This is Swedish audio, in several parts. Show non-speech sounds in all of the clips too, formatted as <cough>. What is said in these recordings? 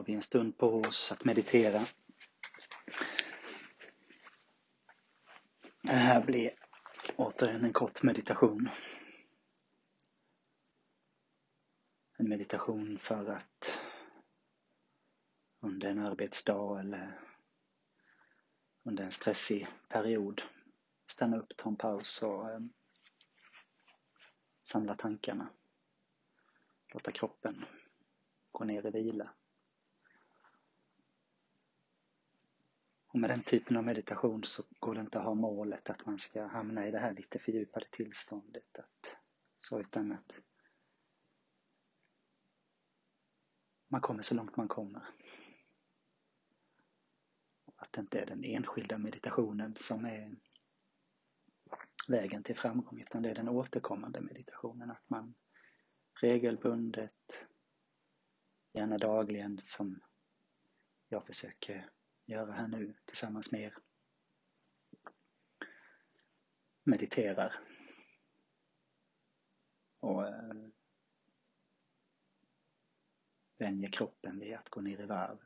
har vi en stund på oss att meditera. Det här blir återigen en kort meditation. En meditation för att under en arbetsdag eller under en stressig period stanna upp, ta en paus och eh, samla tankarna. Låta kroppen gå ner i vila. Och med den typen av meditation så går det inte att ha målet att man ska hamna i det här lite fördjupade tillståndet. Att, så utan att man kommer så långt man kommer. Att det inte är den enskilda meditationen som är vägen till framgång utan det är den återkommande meditationen. Att man regelbundet, gärna dagligen som jag försöker göra här nu tillsammans med er. Mediterar. Och eh, vänjer kroppen vid att gå ner i varv.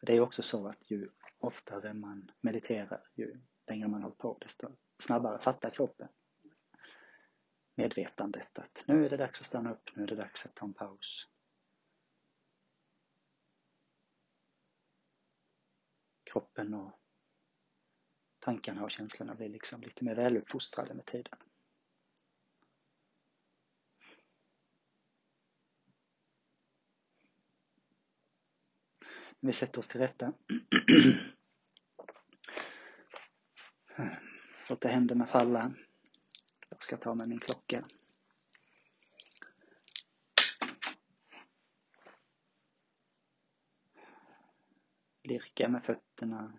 Det är också så att ju oftare man mediterar, ju längre man håller på, desto snabbare fattar kroppen medvetandet att nu är det dags att stanna upp, nu är det dags att ta en paus. Kroppen och tankarna och känslorna blir liksom lite mer väluppfostrade med tiden. Vi sätter oss till rätta. Låter händerna falla. Jag ska ta med min klocka. Lirka med fötterna,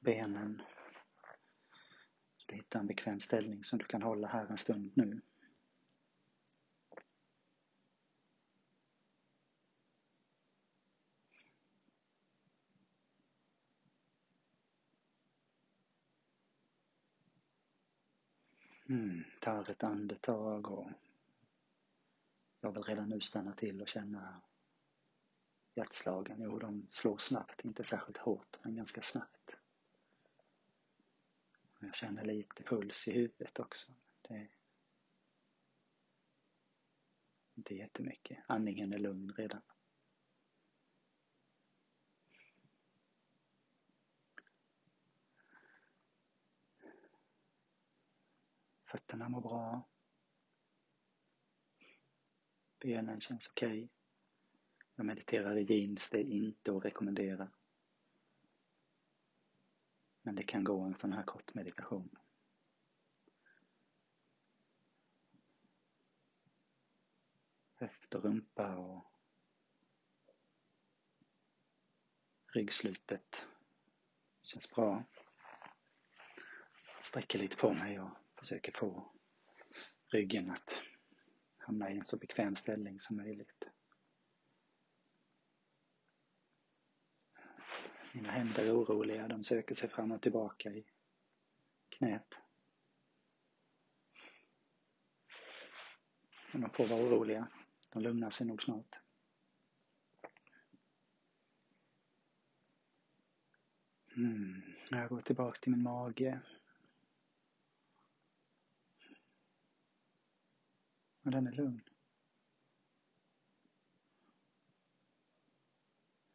benen. Så du hittar en bekväm ställning som du kan hålla här en stund nu. Mm, tar ett andetag och jag vill redan nu stanna till och känna hjärtslagen. Jo, de slår snabbt, inte särskilt hårt, men ganska snabbt. Jag känner lite puls i huvudet också. Det är inte jättemycket. Andningen är lugn redan. Fötterna mår bra. Benen känns okej. Okay. Jag mediterar i jeans, det är inte att rekommendera. Men det kan gå en sån här kort meditation. Höft och rumpa och ryggslutet känns bra. Sträcker lite på mig och försöker få ryggen att hamna i en så bekväm ställning som möjligt. Mina händer är oroliga, de söker sig fram och tillbaka i knät. Men de får vara oroliga, de lugnar sig nog snart. Mm. Jag går tillbaka till min mage. Och den är lugn.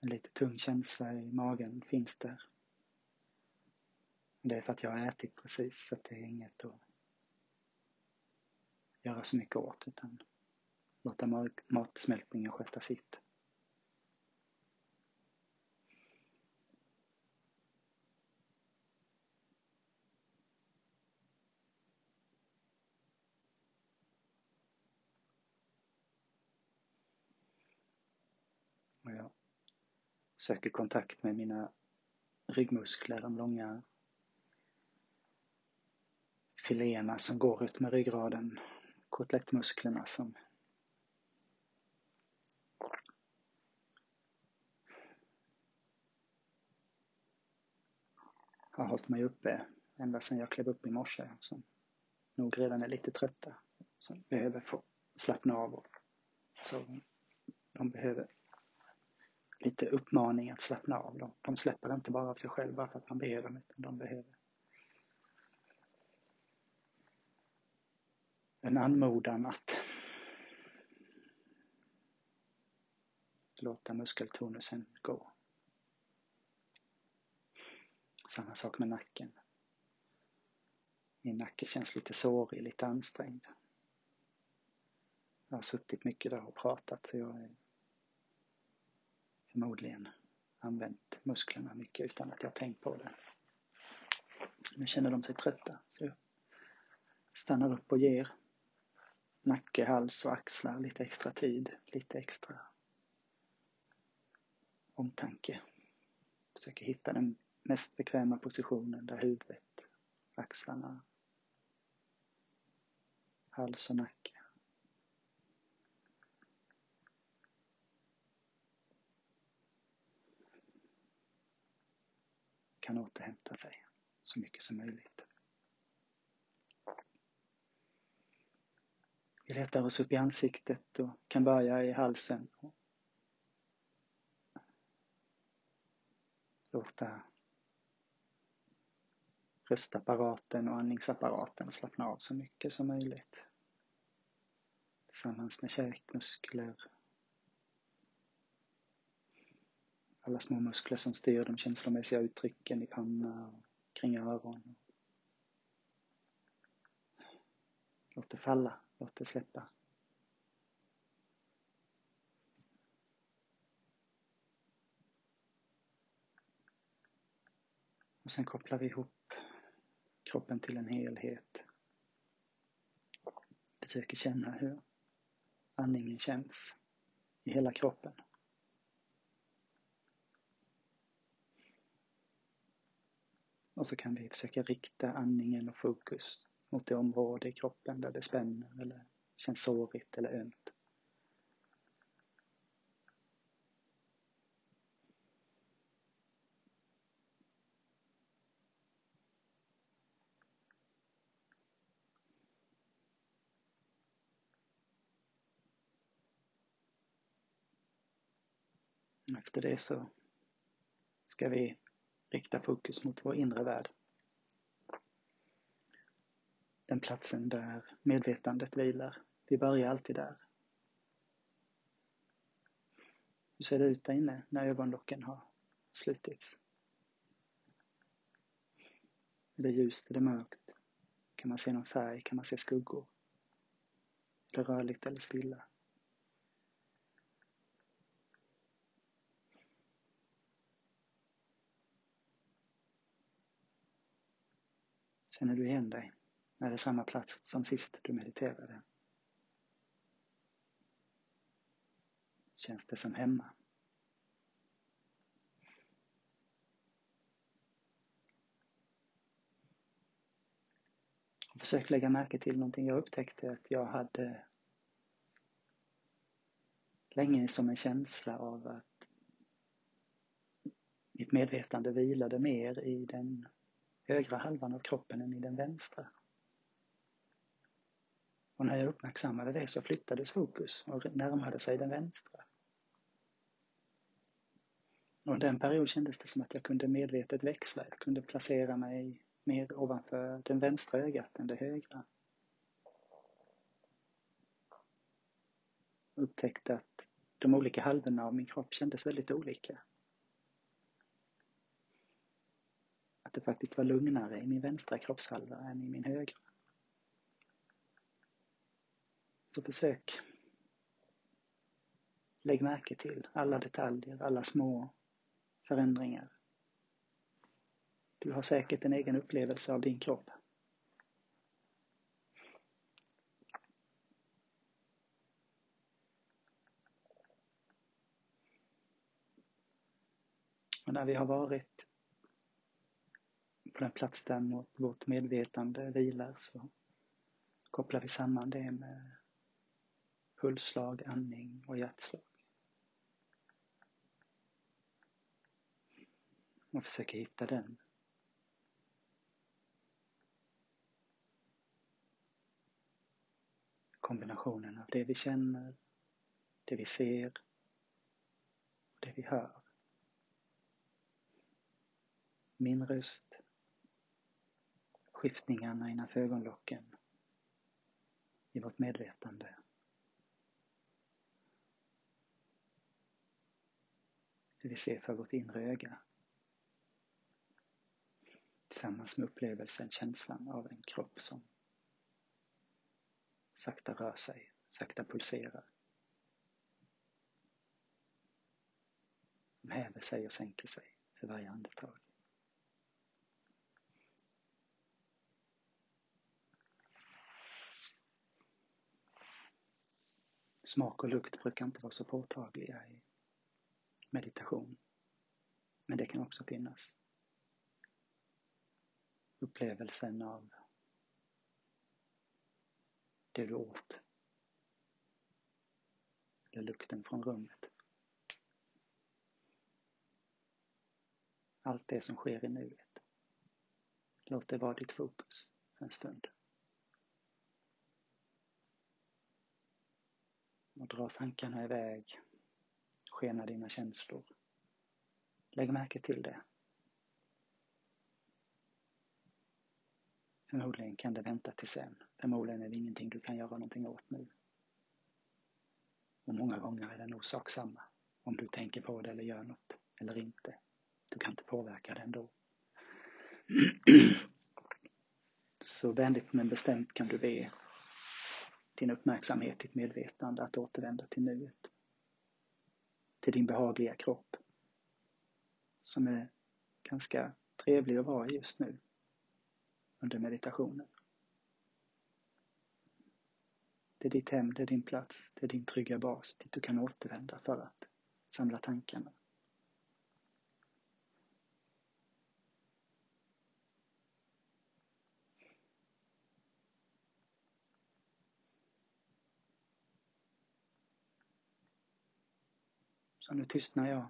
En lite tung känsla i magen finns där. Det är för att jag har ätit precis så det är inget att göra så mycket åt utan låta matsmältningen sköta sitt. Söker kontakt med mina ryggmuskler, de långa filéerna som går ut med ryggraden, kotlettmusklerna som har hållit mig uppe ända sedan jag klev upp i morse som nog redan är lite trötta som behöver få slappna av och så de behöver lite uppmaning att slappna av. De, de släpper inte bara av sig själva för att man ber dem, utan de behöver en anmodan att låta muskeltonusen gå. Samma sak med nacken. Min nacke känns lite sårig, lite ansträngd. Jag har suttit mycket där och pratat så jag är förmodligen använt musklerna mycket utan att jag tänkt på det. Nu känner de sig trötta så jag stannar upp och ger nacke, hals och axlar lite extra tid, lite extra omtanke. Försöker hitta den mest bekväma positionen där huvudet, axlarna, hals och nacke kan återhämta sig så mycket som möjligt. Vi letar oss upp i ansiktet och kan börja i halsen. Låta röstapparaten och andningsapparaten slappna av så mycket som möjligt. Tillsammans med käkmuskler, alla små muskler som styr de känslomässiga uttrycken i panna och kring öron. Låt det falla, låt det släppa. Och sen kopplar vi ihop kroppen till en helhet. Försöker känna hur andningen känns i hela kroppen. Och så kan vi försöka rikta andningen och fokus mot det område i kroppen där det spänner eller känns sårigt eller ömt. Efter det så ska vi rikta fokus mot vår inre värld. Den platsen där medvetandet vilar. Vi börjar alltid där. Hur ser det ut där inne när ögonlocken har slutits? Är det ljust? Är det mörkt? Kan man se någon färg? Kan man se skuggor? Är det rörligt eller stilla? Känner du igen dig? Är det samma plats som sist du mediterade? Känns det som hemma? Försök lägga märke till någonting. Jag upptäckte att jag hade länge som en känsla av att mitt medvetande vilade mer i den högra halvan av kroppen än i den vänstra. Och när jag uppmärksammade det så flyttades fokus och närmade sig den vänstra. Och den period kändes det som att jag kunde medvetet växla. Jag kunde placera mig mer ovanför den vänstra ögat än det högra. Upptäckte att de olika halvorna av min kropp kändes väldigt olika. Att det faktiskt var lugnare i min vänstra kroppshalva än i min högra. Så försök Lägg märke till alla detaljer, alla små förändringar. Du har säkert en egen upplevelse av din kropp. Och när vi har varit på den plats där vårt medvetande vilar så kopplar vi samman det med pulsslag, andning och hjärtslag. Och försöker hitta den kombinationen av det vi känner, det vi ser, och det vi hör. Min röst, skiftningarna innanför ögonlocken i vårt medvetande. Det vi ser för vårt inre öga. Tillsammans med upplevelsen, känslan av en kropp som sakta rör sig, sakta pulserar. Som häver sig och sänker sig för varje andetag. Smak och lukt brukar inte vara så påtagliga i meditation. Men det kan också finnas. Upplevelsen av det du åt. Eller lukten från rummet. Allt det som sker i nuet. Låt det vara ditt fokus en stund. Och dra tankarna iväg. Skena dina känslor. Lägg märke till det. Förmodligen kan det vänta till sen. Förmodligen är det ingenting du kan göra någonting åt nu. Och många gånger är det nog sak samma. Om du tänker på det eller gör något eller inte. Du kan inte påverka det ändå. <clears throat> Så vänligt men bestämt kan du be din uppmärksamhet, ditt medvetande att återvända till nuet. Till din behagliga kropp. Som är ganska trevlig att vara just nu under meditationen. Det är ditt hem, det är din plats, det är din trygga bas dit du kan återvända för att samla tankarna. Så nu tystnar jag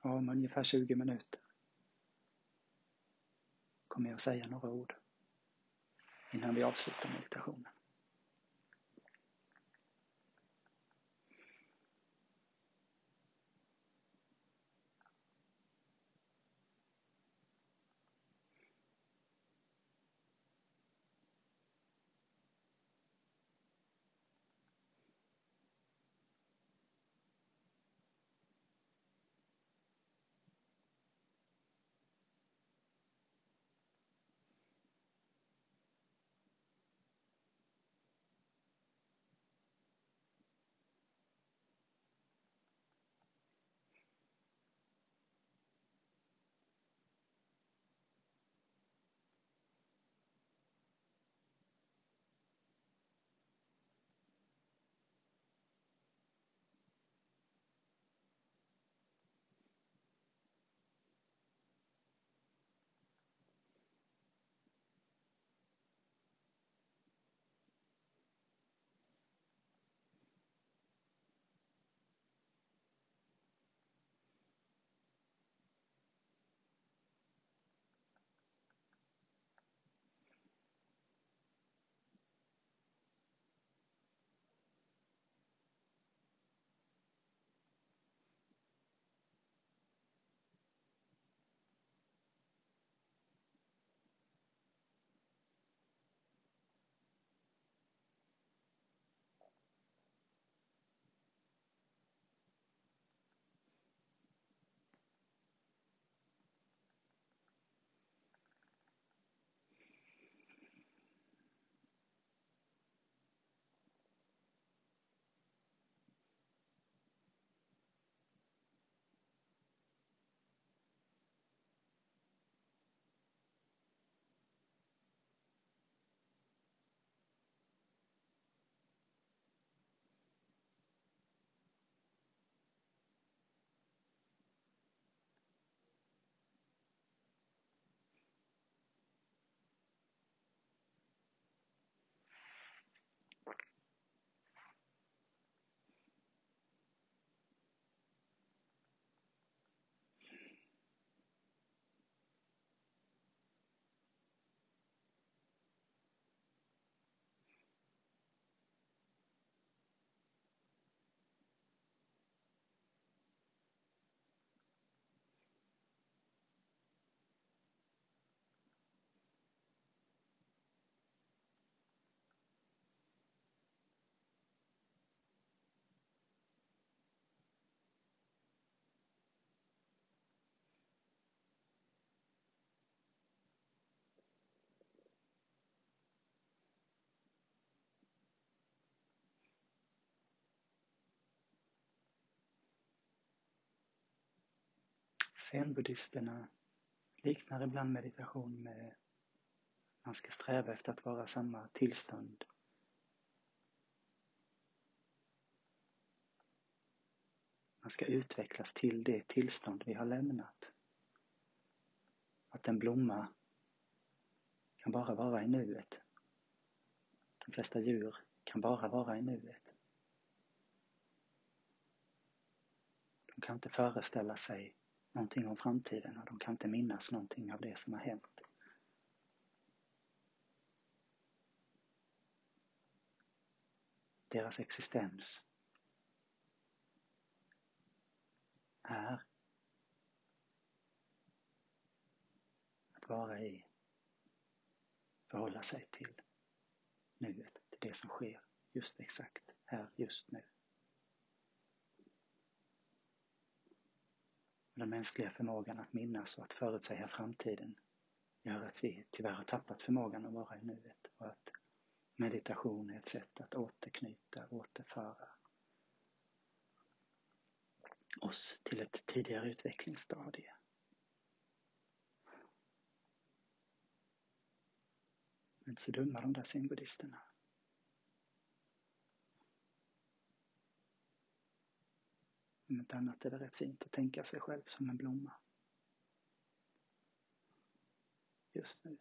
om ungefär 20 minuter. Kommer jag att säga några ord innan vi avslutar meditationen. Zenbuddisterna liknar ibland meditation med man ska sträva efter att vara samma tillstånd Man ska utvecklas till det tillstånd vi har lämnat. Att en blomma kan bara vara i nuet. De flesta djur kan bara vara i nuet. De kan inte föreställa sig någonting om framtiden och de kan inte minnas någonting av det som har hänt. Deras existens är att vara i, förhålla sig till nuet, till det som sker just exakt här, just nu. Den mänskliga förmågan att minnas och att förutsäga framtiden gör att vi tyvärr har tappat förmågan att vara i nuet och att meditation är ett sätt att återknyta, återföra oss till ett tidigare utvecklingsstadie. Men inte så dumma de där zenbuddisterna. Om inte annat är det rätt fint att tänka sig själv som en blomma. Just nu.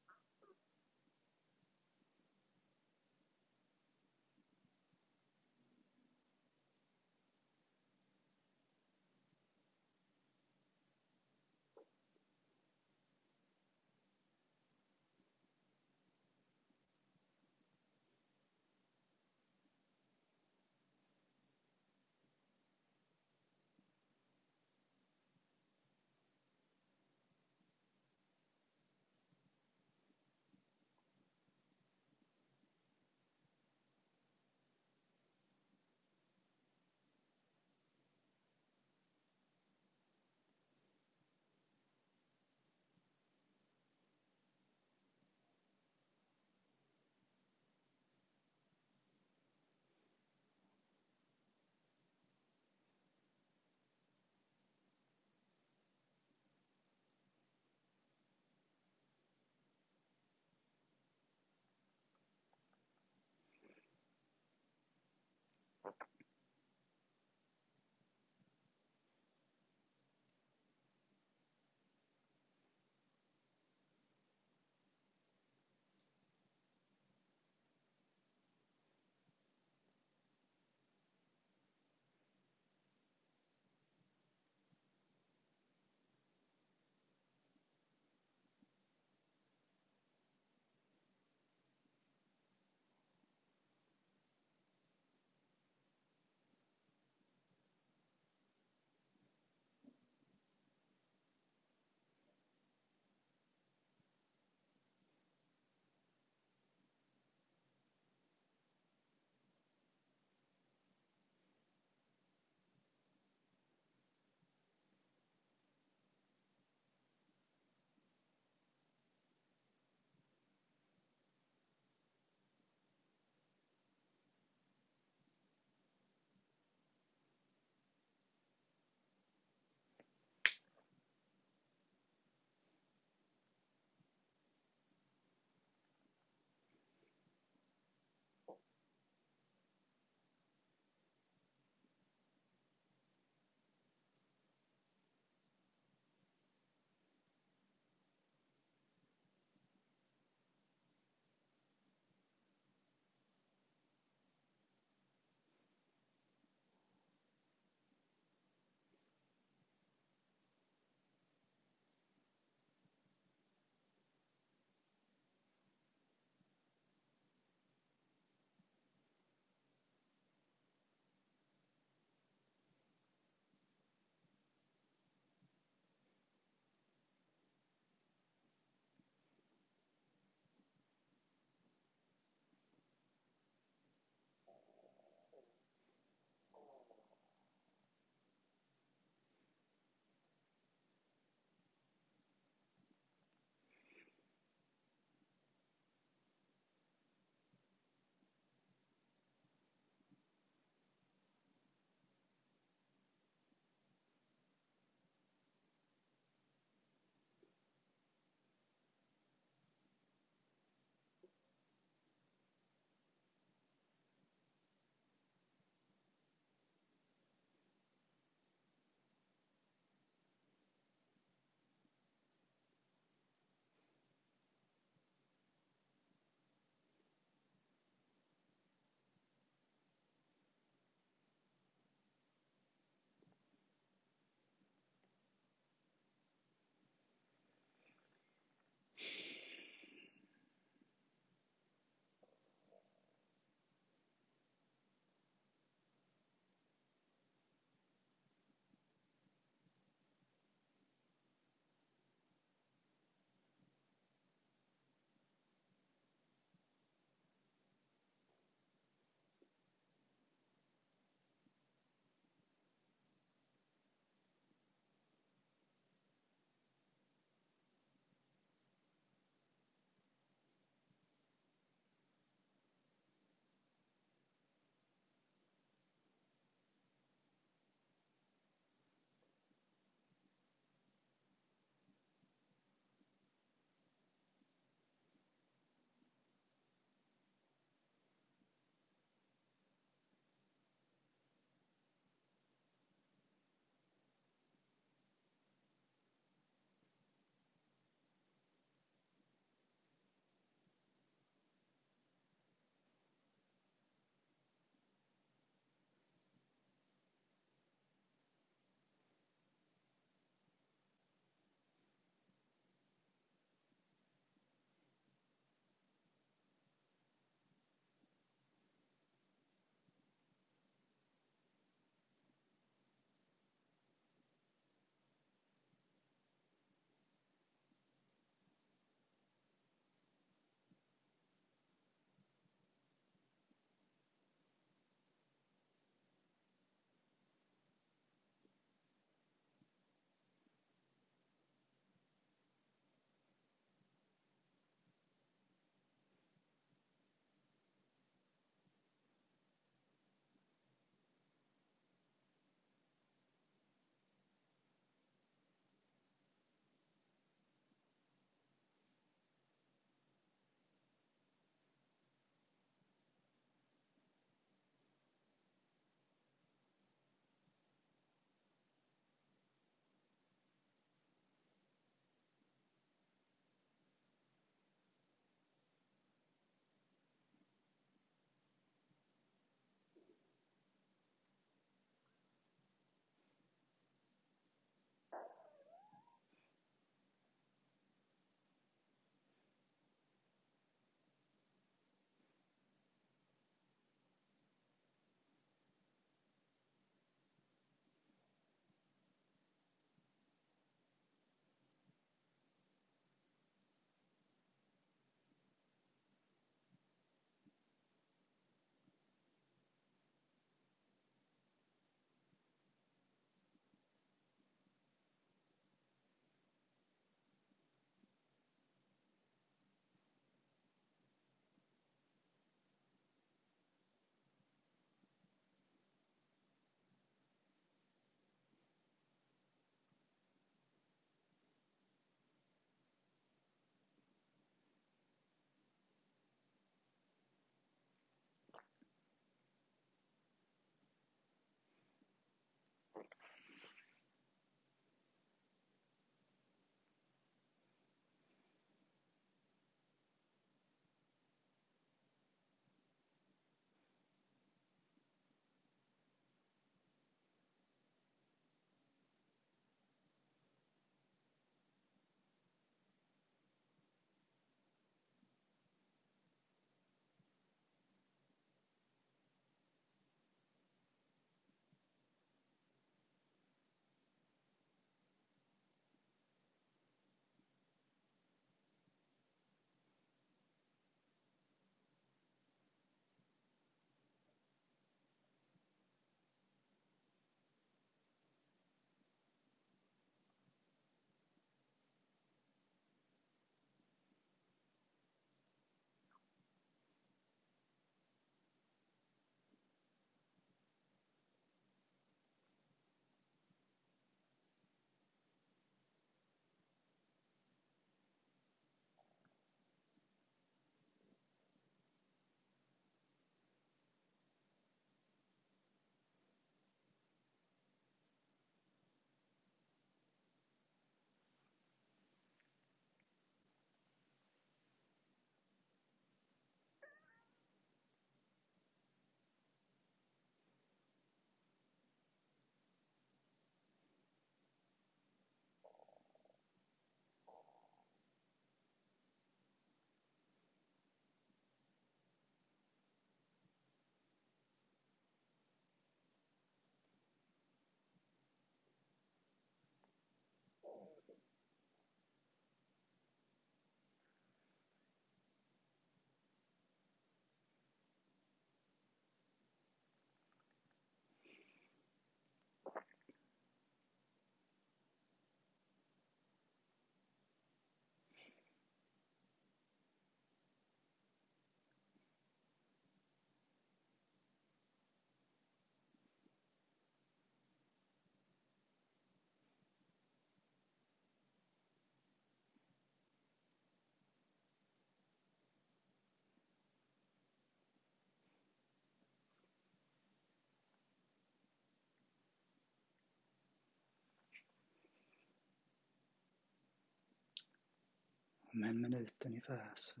Om en minut ungefär så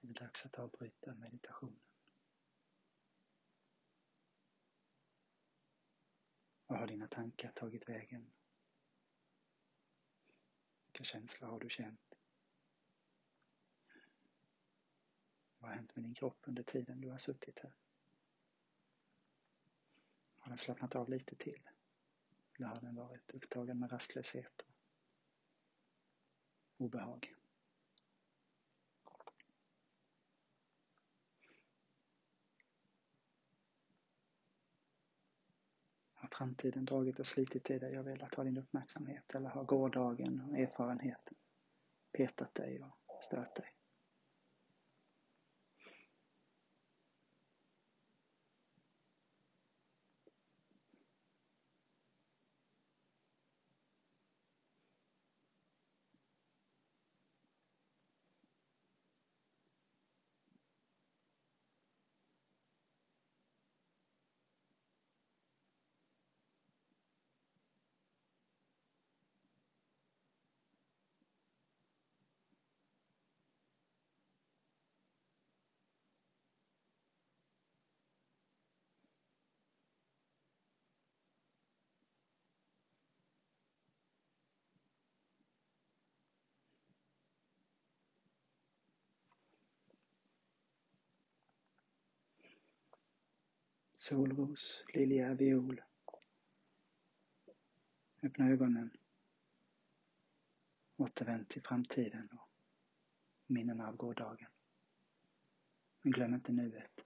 är det dags att avbryta meditationen. Vad har dina tankar tagit vägen? Vilka känslor har du känt? Vad har hänt med din kropp under tiden du har suttit här? Har den slappnat av lite till? Eller har den varit upptagen med rastlöshet och obehag? Har framtiden dragit och slitit i dig och velat ha din uppmärksamhet? Eller har gårdagen och erfarenheten petat dig och stört dig? Solros, lilja, viol. Öppna ögonen. Återvänd till framtiden och minnena av gårdagen. Men glöm inte nuet.